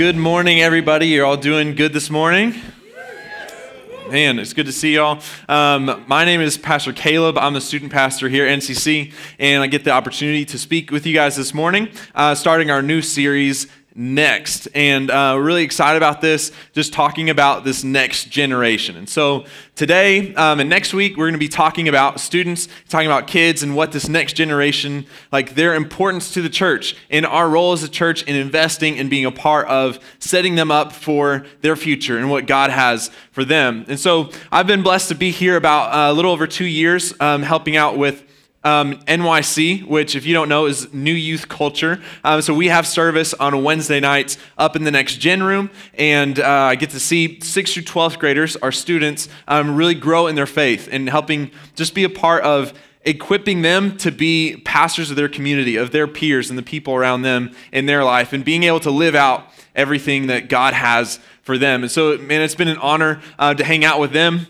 Good morning everybody. You're all doing good this morning? Man, it's good to see y'all. Um, my name is Pastor Caleb. I'm the student pastor here at NCC, and I get the opportunity to speak with you guys this morning, uh, starting our new series, next. And uh, really excited about this, just talking about this next generation. And so today um, and next week, we're going to be talking about students, talking about kids, and what this next generation, like their importance to the church, and our role as a church in investing and being a part of setting them up for their future and what God has for them. And so I've been blessed to be here about uh, a little over two years, um, helping out with um, NYC, which, if you don't know, is New Youth Culture. Um, so we have service on Wednesday nights up in the next gen room, and uh, I get to see 6th through 12th graders, our students, um, really grow in their faith and helping just be a part of equipping them to be pastors of their community, of their peers and the people around them in their life, and being able to live out everything that God has for them. And so, man, it's been an honor uh, to hang out with them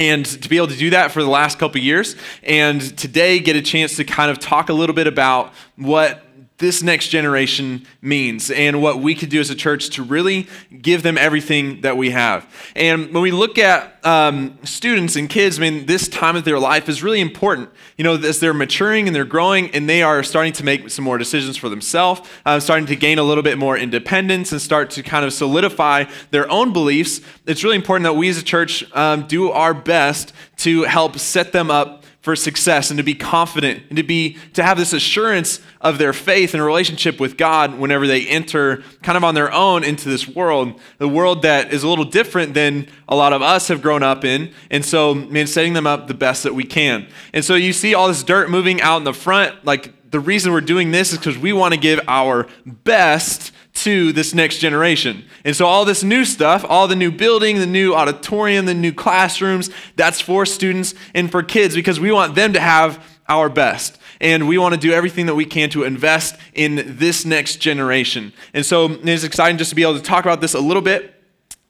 and to be able to do that for the last couple years. And today get a chance to kind of talk a little bit about what this next generation means and what we could do as a church to really give them everything that we have. And when we look at um, students and kids, I mean, this time of their life is really important. You know, as they're maturing and they're growing and they are starting to make some more decisions for themselves, uh, starting to gain a little bit more independence and start to kind of solidify their own beliefs, it's really important that we as a church um, do our best to help set them up for success and to be confident and to be to have this assurance of their faith and relationship with God whenever they enter kind of on their own into this world, the world that is a little different than a lot of us have grown up in. And so, man, setting them up the best that we can. And so you see all this dirt moving out in the front, like the reason we're doing this is because we want to give our best to this next generation. And so, all this new stuff, all the new building, the new auditorium, the new classrooms, that's for students and for kids because we want them to have our best. And we want to do everything that we can to invest in this next generation. And so, it's exciting just to be able to talk about this a little bit.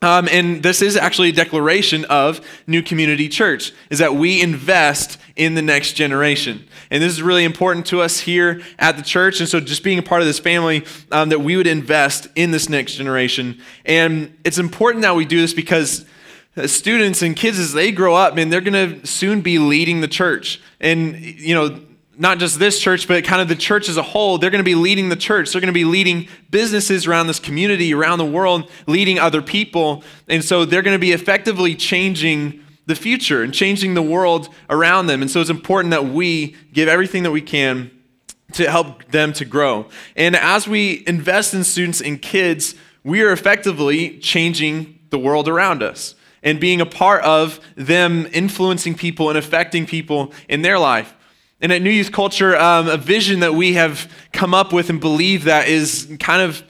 Um, and this is actually a declaration of New Community Church, is that we invest in the next generation. And this is really important to us here at the church. And so, just being a part of this family, um, that we would invest in this next generation. And it's important that we do this because students and kids, as they grow up, man, they're going to soon be leading the church. And, you know, not just this church, but kind of the church as a whole, they're going to be leading the church. They're going to be leading businesses around this community, around the world, leading other people. And so they're going to be effectively changing the future and changing the world around them. And so it's important that we give everything that we can to help them to grow. And as we invest in students and kids, we are effectively changing the world around us and being a part of them influencing people and affecting people in their life. And at New Youth Culture, um, a vision that we have come up with and believe that is kind of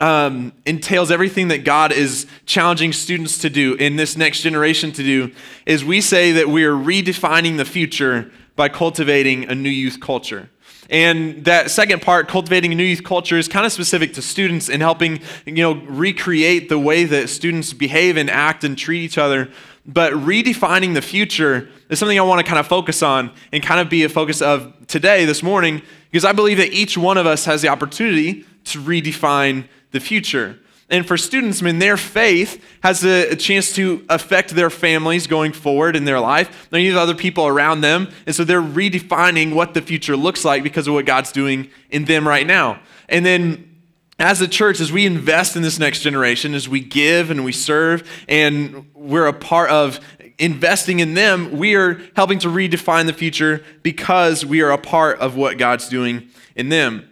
um, entails everything that God is challenging students to do in this next generation to do is we say that we are redefining the future by cultivating a new youth culture. And that second part, cultivating a new youth culture, is kind of specific to students and helping, you know, recreate the way that students behave and act and treat each other but redefining the future is something I want to kind of focus on and kind of be a focus of today, this morning, because I believe that each one of us has the opportunity to redefine the future. And for students, I mean, their faith has a, a, chance to affect their families going forward in their life. They need other people around them. And so they're redefining what the future looks like because of what God's doing in them right now. And then as a church, as we invest in this next generation, as we give and we serve, and we're a part of investing in them, we are helping to redefine the future because we are a part of what God's doing in them.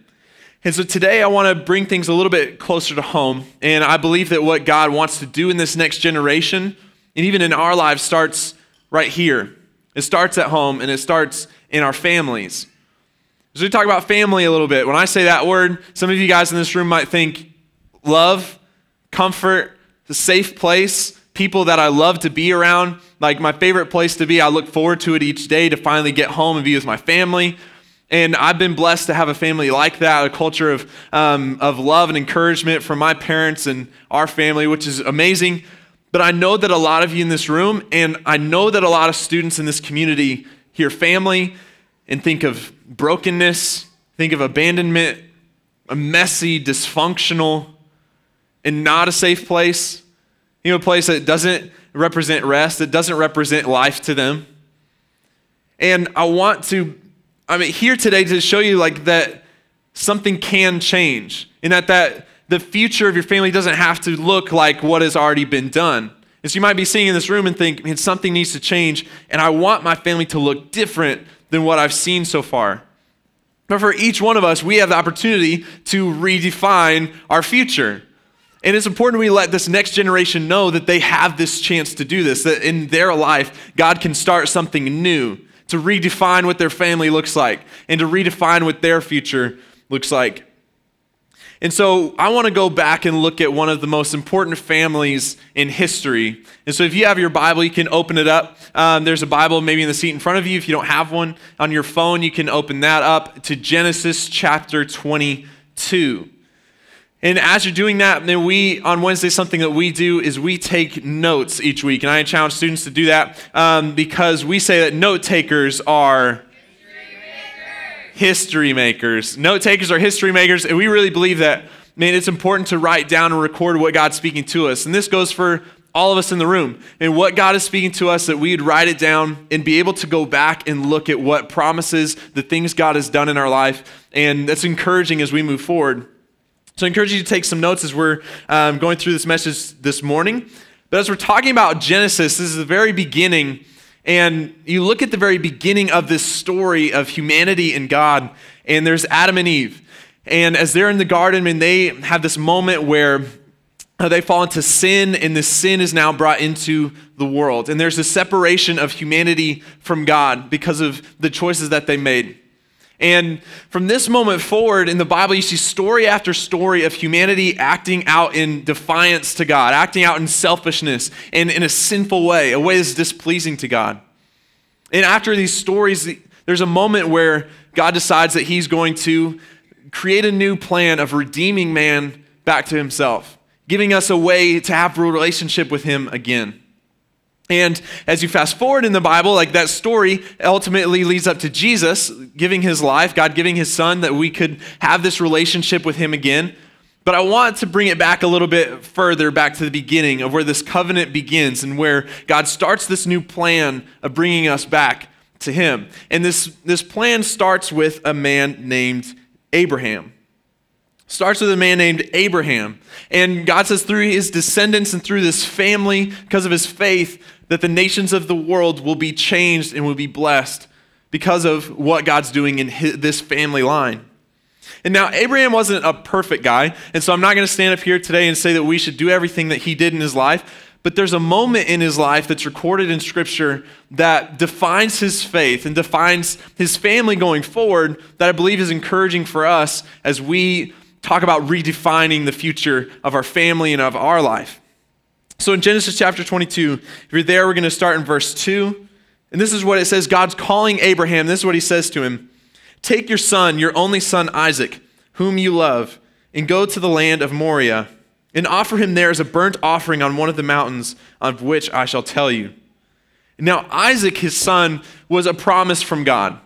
And so today I want to bring things a little bit closer to home. And I believe that what God wants to do in this next generation, and even in our lives, starts right here. It starts at home and it starts in our families. As we talk about family a little bit, when I say that word, some of you guys in this room might think love, comfort, the safe place, people that I love to be around, like my favorite place to be. I look forward to it each day to finally get home and be with my family. And I've been blessed to have a family like that, a culture of, um, of love and encouragement from my parents and our family, which is amazing. But I know that a lot of you in this room, and I know that a lot of students in this community hear family and think of brokenness, think of abandonment, a messy, dysfunctional and not a safe place. You know, a place that doesn't represent rest, that doesn't represent life to them. And I want to, I'm here today to show you like that something can change and that, that the future of your family doesn't have to look like what has already been done. And so you might be sitting in this room and think, man, something needs to change, and I want my family to look different than what I've seen so far. But for each one of us, we have the opportunity to redefine our future. And it's important we let this next generation know that they have this chance to do this, that in their life, God can start something new, to redefine what their family looks like, and to redefine what their future looks like. And so I want to go back and look at one of the most important families in history. And so if you have your Bible, you can open it up. Um, there's a Bible maybe in the seat in front of you. If you don't have one on your phone, you can open that up to Genesis chapter 22. And as you're doing that, then we, on Wednesday, something that we do is we take notes each week. And I challenge students to do that um, because we say that note takers are history makers. Note takers are history makers, and we really believe that, man, it's important to write down and record what God's speaking to us. And this goes for all of us in the room. And what God is speaking to us, that we'd write it down and be able to go back and look at what promises, the things God has done in our life. And that's encouraging as we move forward. So I encourage you to take some notes as we're um, going through this message this morning. But as we're talking about Genesis, this is the very beginning and you look at the very beginning of this story of humanity and God, and there's Adam and Eve. And as they're in the garden, and they have this moment where uh, they fall into sin, and this sin is now brought into the world. And there's a separation of humanity from God because of the choices that they made. And from this moment forward in the Bible, you see story after story of humanity acting out in defiance to God, acting out in selfishness and in a sinful way, a way that's displeasing to God. And after these stories, there's a moment where God decides that He's going to create a new plan of redeeming man back to Himself, giving us a way to have a relationship with Him again. And as you fast forward in the Bible, like that story ultimately leads up to Jesus giving his life, God giving his son that we could have this relationship with him again. But I want to bring it back a little bit further, back to the beginning of where this covenant begins and where God starts this new plan of bringing us back to him. And this, this plan starts with a man named Abraham starts with a man named Abraham. And God says through his descendants and through this family, because of his faith, that the nations of the world will be changed and will be blessed because of what God's doing in his, this family line. And now, Abraham wasn't a perfect guy, and so I'm not going to stand up here today and say that we should do everything that he did in his life. But there's a moment in his life that's recorded in Scripture that defines his faith and defines his family going forward that I believe is encouraging for us as we talk about redefining the future of our family and of our life. So in Genesis chapter 22, if you're there, we're going to start in verse 2. And this is what it says God's calling Abraham. This is what he says to him Take your son, your only son Isaac, whom you love, and go to the land of Moriah, and offer him there as a burnt offering on one of the mountains of which I shall tell you. Now, Isaac, his son, was a promise from God.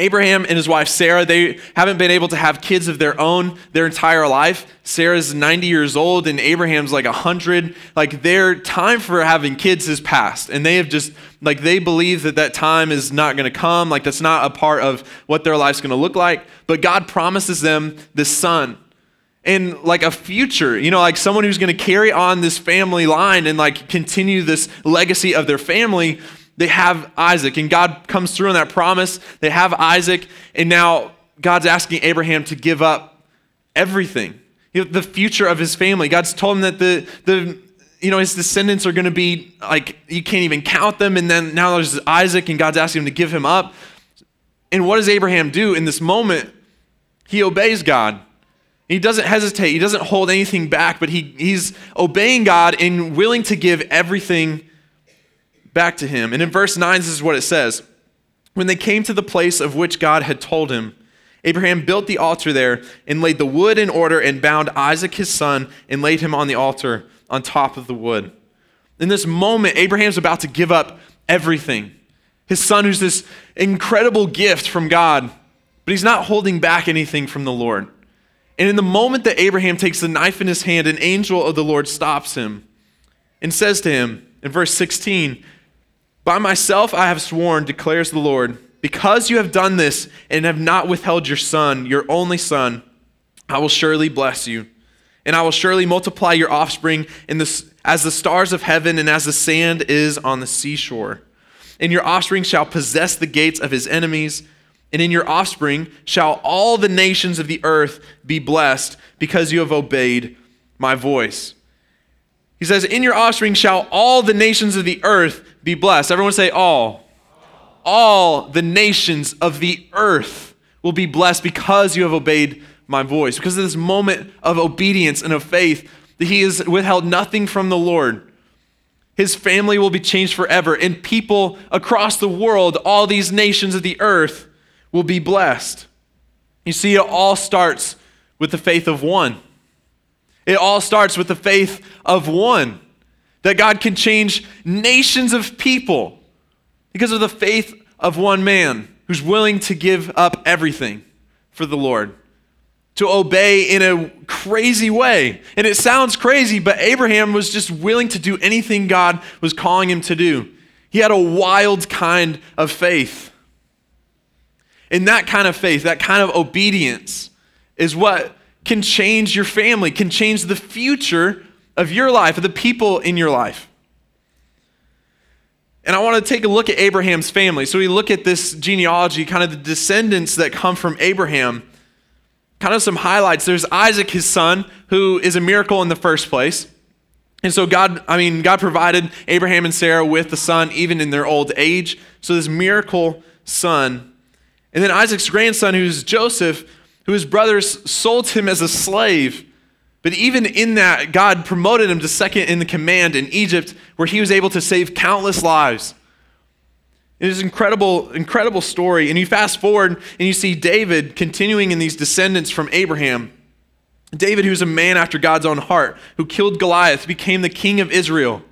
Abraham and his wife Sarah, they haven't been able to have kids of their own their entire life. Sarah's 90 years old and Abraham's like 100. Like their time for having kids has passed. And they have just, like, they believe that that time is not going to come. Like, that's not a part of what their life's going to look like. But God promises them this son and like a future, you know, like someone who's going to carry on this family line and like continue this legacy of their family they have Isaac, and God comes through on that promise. They have Isaac, and now God's asking Abraham to give up everything, you know, the future of his family. God's told him that the, the you know, his descendants are going to be like, you can't even count them. And then now there's Isaac, and God's asking him to give him up. And what does Abraham do in this moment? He obeys God. He doesn't hesitate. He doesn't hold anything back, but he, he's obeying God and willing to give everything back to him. And in verse 9, this is what it says When they came to the place of which God had told him, Abraham built the altar there and laid the wood in order and bound Isaac his son and laid him on the altar on top of the wood. In this moment, Abraham's about to give up everything. His son, who's this incredible gift from God, but he's not holding back anything from the Lord. And in the moment that Abraham takes the knife in his hand, an angel of the Lord stops him and says to him in verse 16, By myself I have sworn, declares the Lord, because you have done this and have not withheld your son, your only son, I will surely bless you. And I will surely multiply your offspring in the, as the stars of heaven and as the sand is on the seashore. And your offspring shall possess the gates of his enemies. And in your offspring shall all the nations of the earth be blessed because you have obeyed my voice. He says, In your offspring shall all the nations of the earth be blessed. Everyone say, All. All the nations of the earth will be blessed because you have obeyed my voice. Because of this moment of obedience and of faith, that he has withheld nothing from the Lord. His family will be changed forever, and people across the world, all these nations of the earth, will be blessed. You see, it all starts with the faith of one. It all starts with the faith of one that God can change nations of people because of the faith of one man who's willing to give up everything for the Lord, to obey in a crazy way. And it sounds crazy, but Abraham was just willing to do anything God was calling him to do. He had a wild kind of faith. And that kind of faith, that kind of obedience, is what can change your family, can change the future of your life, of the people in your life. And I want to take a look at Abraham's family. So we look at this genealogy, kind of the descendants that come from Abraham. Kind of some highlights. There's Isaac, his son, who is a miracle in the first place. And so God, I mean, God provided Abraham and Sarah with the son even in their old age. So this miracle son. And then Isaac's grandson, who's Joseph, who his brothers sold him as a slave. But even in that, God promoted him to second in the command in Egypt, where he was able to save countless lives. It is an incredible, incredible story. And you fast forward and you see David continuing in these descendants from Abraham. David, who's a man after God's own heart, who killed Goliath, became the king of Israel.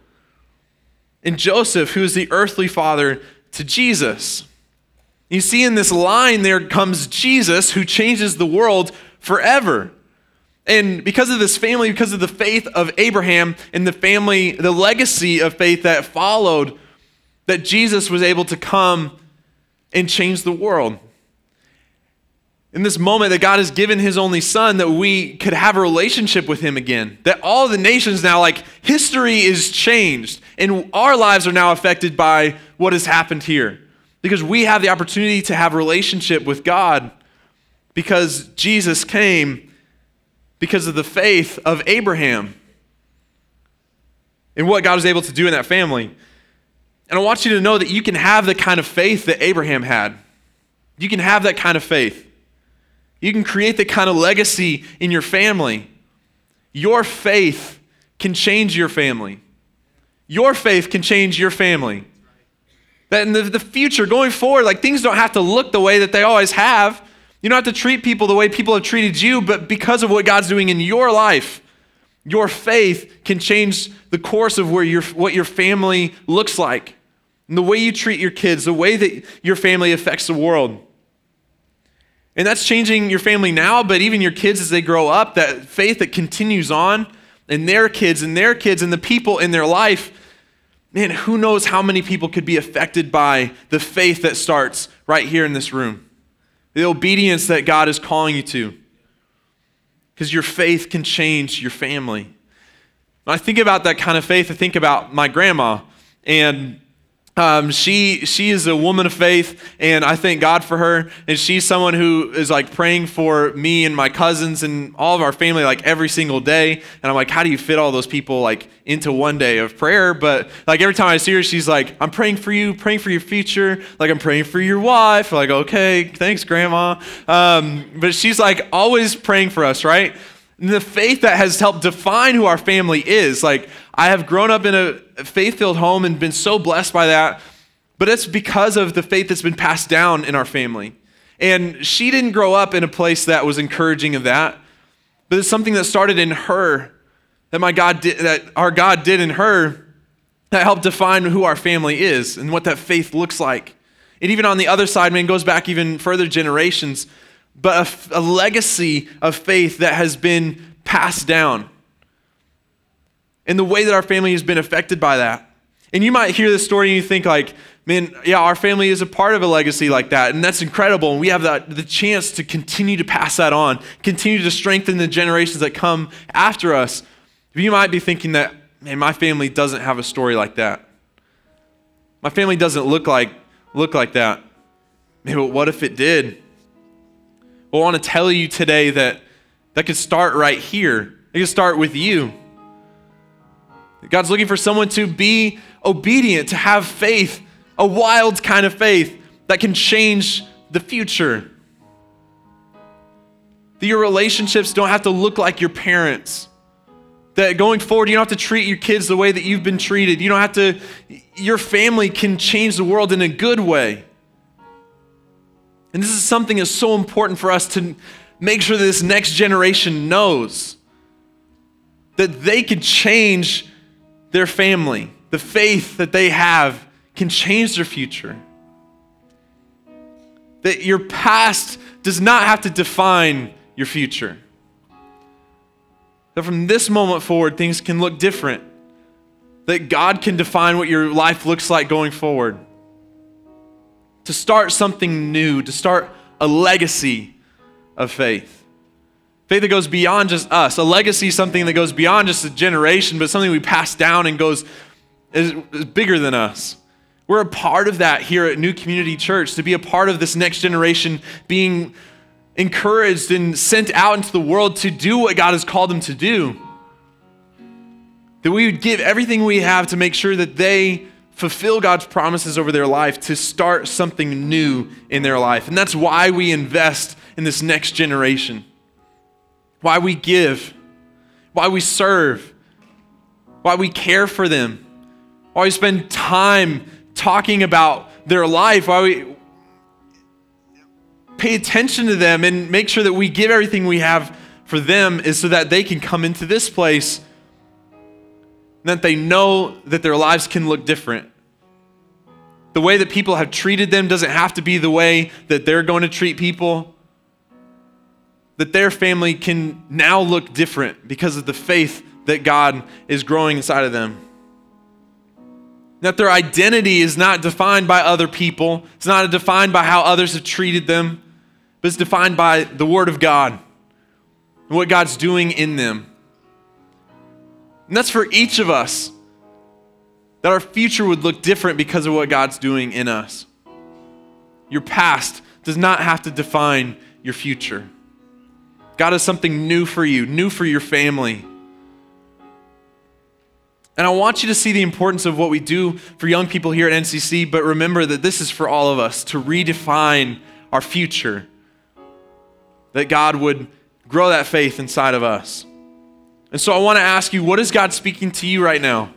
And Joseph, who is the earthly father to Jesus. You see, in this line, there comes Jesus who changes the world forever. And because of this family, because of the faith of Abraham and the family, the legacy of faith that followed, that Jesus was able to come and change the world. In this moment, that God has given his only son, that we could have a relationship with him again. That all the nations now, like history is changed, and our lives are now affected by what has happened here because we have the opportunity to have relationship with God because Jesus came because of the faith of Abraham and what God was able to do in that family. And I want you to know that you can have the kind of faith that Abraham had. You can have that kind of faith. You can create the kind of legacy in your family. Your faith can change your family. Your faith can change your family. That in the, the future, going forward, like things don't have to look the way that they always have. You don't have to treat people the way people have treated you, but because of what God's doing in your life, your faith can change the course of where your, what your family looks like, and the way you treat your kids, the way that your family affects the world. And that's changing your family now, but even your kids as they grow up, that faith that continues on, and their kids and their kids and the people in their life man, who knows how many people could be affected by the faith that starts right here in this room? The obedience that God is calling you to. Because your faith can change your family. When I think about that kind of faith, I think about my grandma. And um, she she is a woman of faith, and I thank God for her. And she's someone who is like praying for me and my cousins and all of our family like every single day. And I'm like, how do you fit all those people like into one day of prayer? But like every time I see her, she's like, I'm praying for you, praying for your future. Like I'm praying for your wife. Like, okay, thanks, Grandma. Um, but she's like always praying for us, right? And the faith that has helped define who our family is. Like I have grown up in a faith filled home and been so blessed by that, but it's because of the faith that's been passed down in our family. And she didn't grow up in a place that was encouraging of that, but it's something that started in her that my God did, that our God did in her that helped define who our family is and what that faith looks like. And even on the other side, man, goes back even further generations. But a, a legacy of faith that has been passed down. And the way that our family has been affected by that. And you might hear this story and you think like, man, yeah, our family is a part of a legacy like that, and that's incredible. And we have that, the chance to continue to pass that on, continue to strengthen the generations that come after us. You might be thinking that, man, my family doesn't have a story like that. My family doesn't look like look like that. Man, but what if it did? Well, I want to tell you today that that could start right here. It could start with you. God's looking for someone to be obedient, to have faith, a wild kind of faith that can change the future. That your relationships don't have to look like your parents. That going forward, you don't have to treat your kids the way that you've been treated. You don't have to, your family can change the world in a good way. And this is something that's so important for us to make sure this next generation knows that they can change their family. The faith that they have can change their future. That your past does not have to define your future. That from this moment forward, things can look different. That God can define what your life looks like going forward. To start something new, to start a legacy of faith. Faith that goes beyond just us. A legacy, something that goes beyond just a generation, but something we pass down and goes is, is bigger than us. We're a part of that here at New Community Church, to be a part of this next generation being encouraged and sent out into the world to do what God has called them to do. That we would give everything we have to make sure that they fulfill God's promises over their life, to start something new in their life. And that's why we invest in this next generation. Why we give, why we serve, why we care for them, why we spend time talking about their life, why we pay attention to them and make sure that we give everything we have for them is so that they can come into this place that they know that their lives can look different. The way that people have treated them doesn't have to be the way that they're going to treat people that their family can now look different because of the faith that God is growing inside of them. That their identity is not defined by other people, it's not defined by how others have treated them, but it's defined by the Word of God and what God's doing in them. And that's for each of us, that our future would look different because of what God's doing in us. Your past does not have to define your future. God has something new for you, new for your family. And I want you to see the importance of what we do for young people here at NCC, but remember that this is for all of us to redefine our future. That God would grow that faith inside of us. And so I want to ask you, what is God speaking to you right now?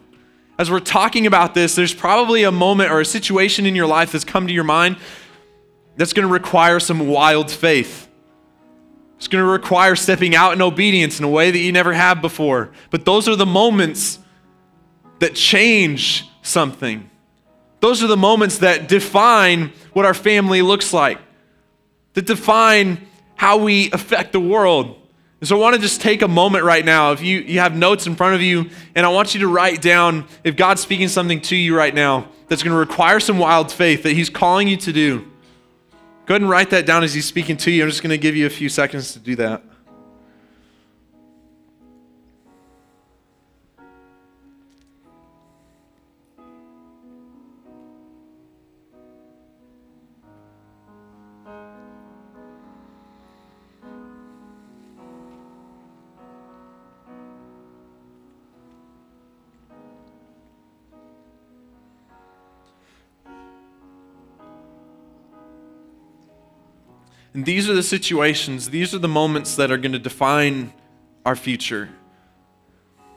As we're talking about this, there's probably a moment or a situation in your life that's come to your mind that's going to require some wild faith. It's going to require stepping out in obedience in a way that you never have before. But those are the moments that change something. Those are the moments that define what our family looks like, that define how we affect the world. And so I want to just take a moment right now. If you, you have notes in front of you, and I want you to write down if God's speaking something to you right now that's going to require some wild faith that He's calling you to do. Go ahead and write that down as he's speaking to you. I'm just going to give you a few seconds to do that. And these are the situations, these are the moments that are going to define our future,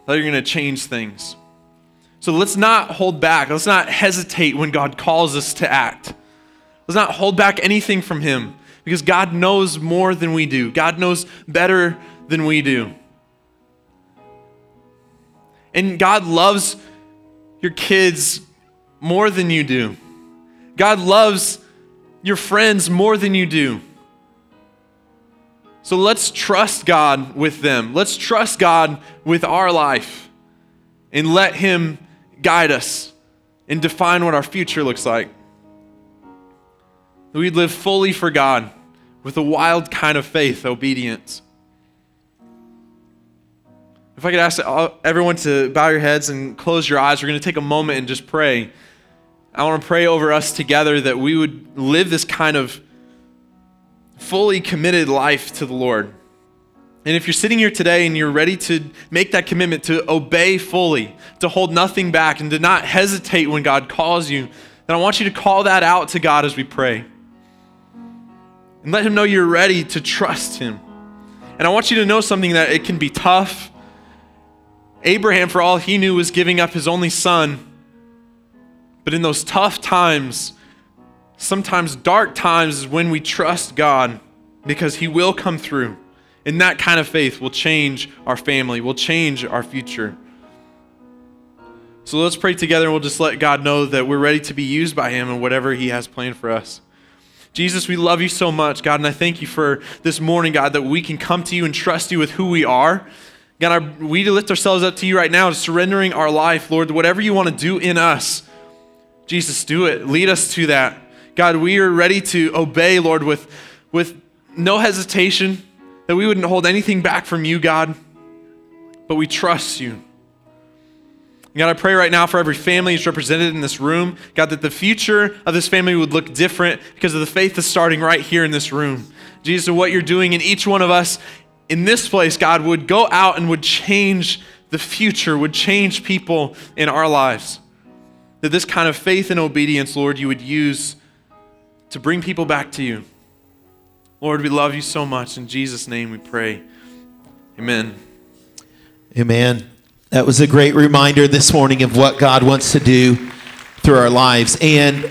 that are going to change things. So let's not hold back. Let's not hesitate when God calls us to act. Let's not hold back anything from Him because God knows more than we do, God knows better than we do. And God loves your kids more than you do. God loves your friends more than you do. So let's trust God with them. Let's trust God with our life and let Him guide us and define what our future looks like. That we'd live fully for God with a wild kind of faith, obedience. If I could ask everyone to bow your heads and close your eyes, we're going to take a moment and just pray. I want to pray over us together that we would live this kind of fully committed life to the Lord. And if you're sitting here today and you're ready to make that commitment to obey fully, to hold nothing back, and to not hesitate when God calls you, then I want you to call that out to God as we pray. And let Him know you're ready to trust Him. And I want you to know something that it can be tough. Abraham, for all he knew, was giving up his only son. But in those tough times, sometimes dark times, is when we trust God because He will come through. And that kind of faith will change our family, will change our future. So let's pray together and we'll just let God know that we're ready to be used by Him and whatever He has planned for us. Jesus, we love you so much, God, and I thank you for this morning, God, that we can come to you and trust you with who we are. God, we lift ourselves up to you right now, surrendering our life, Lord, whatever you want to do in us. Jesus, do it. Lead us to that. God, we are ready to obey, Lord, with, with no hesitation, that we wouldn't hold anything back from you, God, but we trust you. God, I pray right now for every family that's represented in this room, God, that the future of this family would look different because of the faith that's starting right here in this room. Jesus, what you're doing in each one of us in this place, God, would go out and would change the future, would change people in our lives. That this kind of faith and obedience, Lord, you would use to bring people back to you. Lord, we love you so much. In Jesus' name we pray. Amen. Amen. That was a great reminder this morning of what God wants to do through our lives. And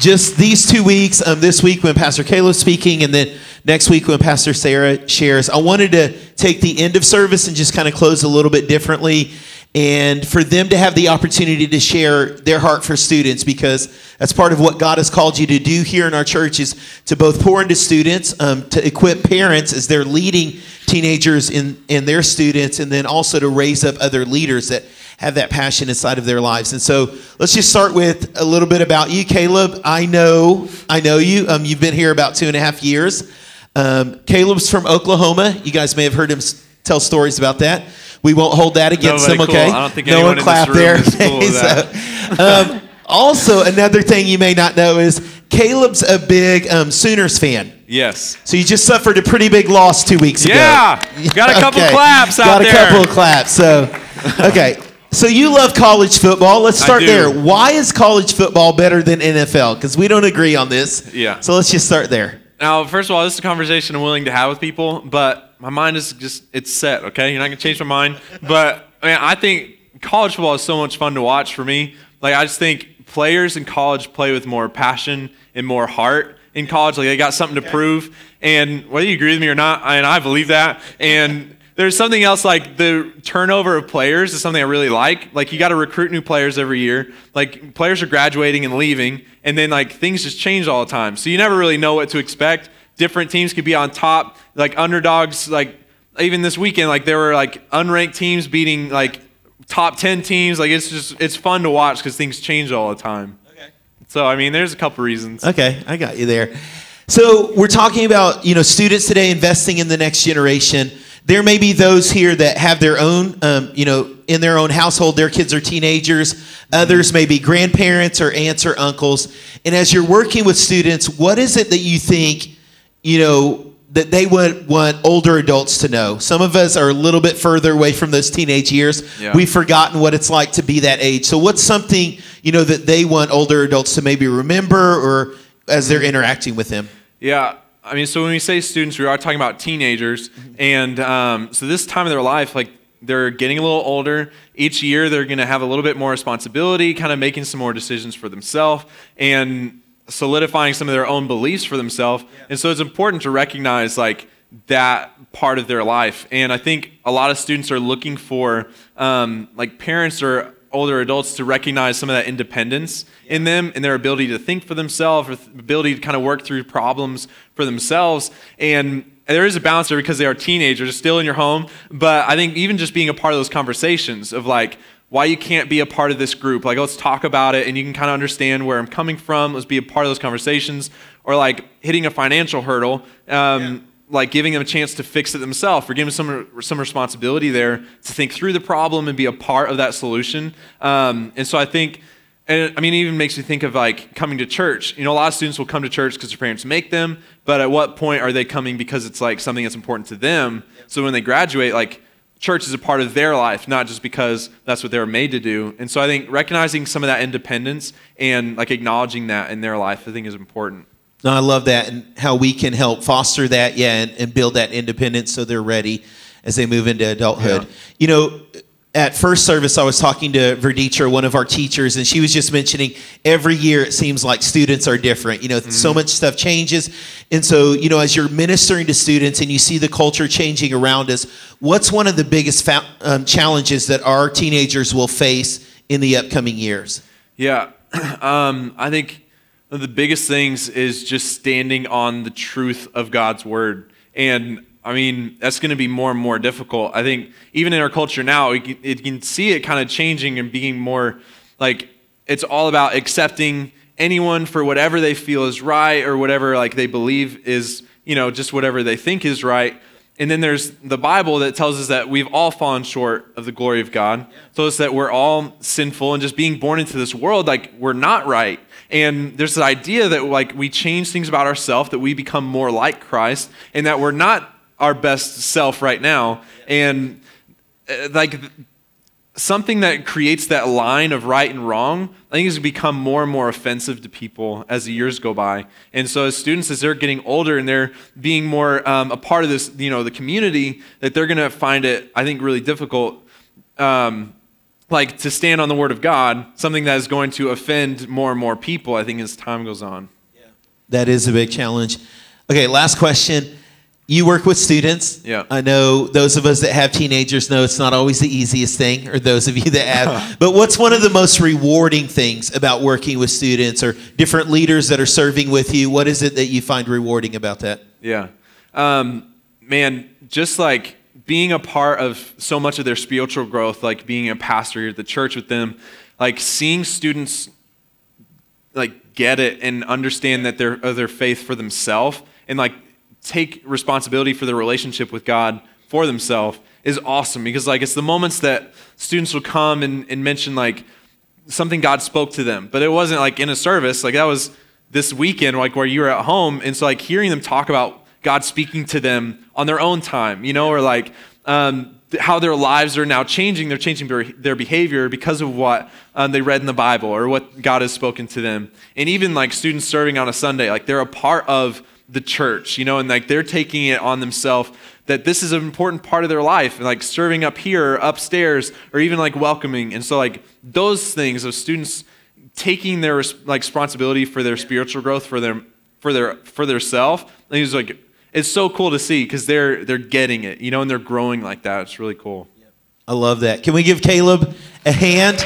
just these two weeks, um, this week when Pastor Caleb's speaking, and then next week when Pastor Sarah shares, I wanted to take the end of service and just kind of close a little bit differently and for them to have the opportunity to share their heart for students because that's part of what God has called you to do here in our church is to both pour into students, um, to equip parents as they're leading teenagers in, their students, and then also to raise up other leaders that have that passion inside of their lives. And so let's just start with a little bit about you, Caleb. I know, I know you. Um, you've been here about two and a half years. Um, Caleb's from Oklahoma. You guys may have heard him tell stories about that. We won't hold that against Nobody them, okay? Cool. I don't think no one clap there. Cool so, um, also, another thing you may not know is Caleb's a big um, Sooners fan. Yes. So you just suffered a pretty big loss two weeks ago. Yeah. Got a couple okay. claps out Got there. Got a couple of claps. So, okay. So you love college football. Let's start there. Why is college football better than NFL? Because we don't agree on this. Yeah. So let's just start there. Now, first of all, this is a conversation I'm willing to have with people, but my mind is just it's set. Okay, you're not gonna change my mind. But man, I think college football is so much fun to watch for me. Like I just think players in college play with more passion and more heart in college. Like they got something to prove. And whether you agree with me or not, and I believe that. And there's something else like the turnover of players is something I really like. Like you got to recruit new players every year. Like players are graduating and leaving, and then like things just change all the time. So you never really know what to expect. Different teams could be on top, like underdogs. Like even this weekend, like there were like unranked teams beating like top ten teams. Like it's just it's fun to watch because things change all the time. Okay. So I mean, there's a couple reasons. Okay, I got you there. So we're talking about you know students today investing in the next generation. There may be those here that have their own, um, you know, in their own household, their kids are teenagers. Others may be grandparents or aunts or uncles. And as you're working with students, what is it that you think, you know, that they would want older adults to know? Some of us are a little bit further away from those teenage years. Yeah. We've forgotten what it's like to be that age. So, what's something, you know, that they want older adults to maybe remember or as they're interacting with them? Yeah. I mean, so when we say students, we are talking about teenagers, mm-hmm. and um, so this time of their life, like they're getting a little older. Each year, they're going to have a little bit more responsibility, kind of making some more decisions for themselves, and solidifying some of their own beliefs for themselves. Yeah. And so it's important to recognize like that part of their life. And I think a lot of students are looking for um, like parents or older adults to recognize some of that independence in them and their ability to think for themselves or ability to kind of work through problems for themselves and there is a balance there because they are teenagers, still in your home. But I think even just being a part of those conversations of like why you can't be a part of this group, like let's talk about it, and you can kind of understand where I'm coming from. Let's be a part of those conversations, or like hitting a financial hurdle. Um, yeah like giving them a chance to fix it themselves or giving them some, some responsibility there to think through the problem and be a part of that solution. Um, and so I think, and I mean, it even makes me think of like coming to church. You know, a lot of students will come to church because their parents make them, but at what point are they coming because it's like something that's important to them? So when they graduate, like, church is a part of their life, not just because that's what they were made to do. And so I think recognizing some of that independence and like acknowledging that in their life, I think is important. No, I love that and how we can help foster that, yeah, and, and build that independence so they're ready as they move into adulthood. Yeah. You know, at first service, I was talking to Verditra, one of our teachers, and she was just mentioning every year it seems like students are different. You know, mm-hmm. so much stuff changes. And so, you know, as you're ministering to students and you see the culture changing around us, what's one of the biggest fa- um, challenges that our teenagers will face in the upcoming years? Yeah, um, I think one of the biggest things is just standing on the truth of God's word. And I mean, that's going to be more and more difficult. I think even in our culture now, you can, see it kind of changing and being more like it's all about accepting anyone for whatever they feel is right or whatever like they believe is, you know, just whatever they think is right. And then there's the Bible that tells us that we've all fallen short of the glory of God. Tells us that we're all sinful and just being born into this world, like we're not right. And there's this idea that like we change things about ourselves, that we become more like Christ, and that we're not our best self right now. And uh, like something that creates that line of right and wrong, I think has become more and more offensive to people as the years go by. And so as students, as they're getting older and they're being more um, a part of this, you know, the community, that they're going to find it, I think, really difficult um, like to stand on the word of God, something that is going to offend more and more people, I think, as time goes on. Yeah. That is a big challenge. Okay, last question. You work with students. Yeah. I know those of us that have teenagers know it's not always the easiest thing, or those of you that have. but what's one of the most rewarding things about working with students or different leaders that are serving with you? What is it that you find rewarding about that? Yeah. Um, man, just like being a part of so much of their spiritual growth, like being a pastor here at the church with them, like seeing students like get it and understand that they're of their faith for themselves and like take responsibility for their relationship with God for themselves is awesome because like it's the moments that students will come and, and mention like something God spoke to them, but it wasn't like in a service, like that was this weekend, like where you were at home. And so like hearing them talk about God speaking to them on their own time, you know, or like um, how their lives are now changing. They're changing their behavior because of what um, they read in the Bible or what God has spoken to them. And even like students serving on a Sunday, like they're a part of the church, you know, and like they're taking it on themselves that this is an important part of their life, and like serving up here, or upstairs, or even like welcoming. And so like those things of students taking their like responsibility for their spiritual growth, for their for their for their self, and he's like it's so cool to see because they're they're getting it, you know, and they're growing like that. It's really cool. I love that. Can we give Caleb a hand?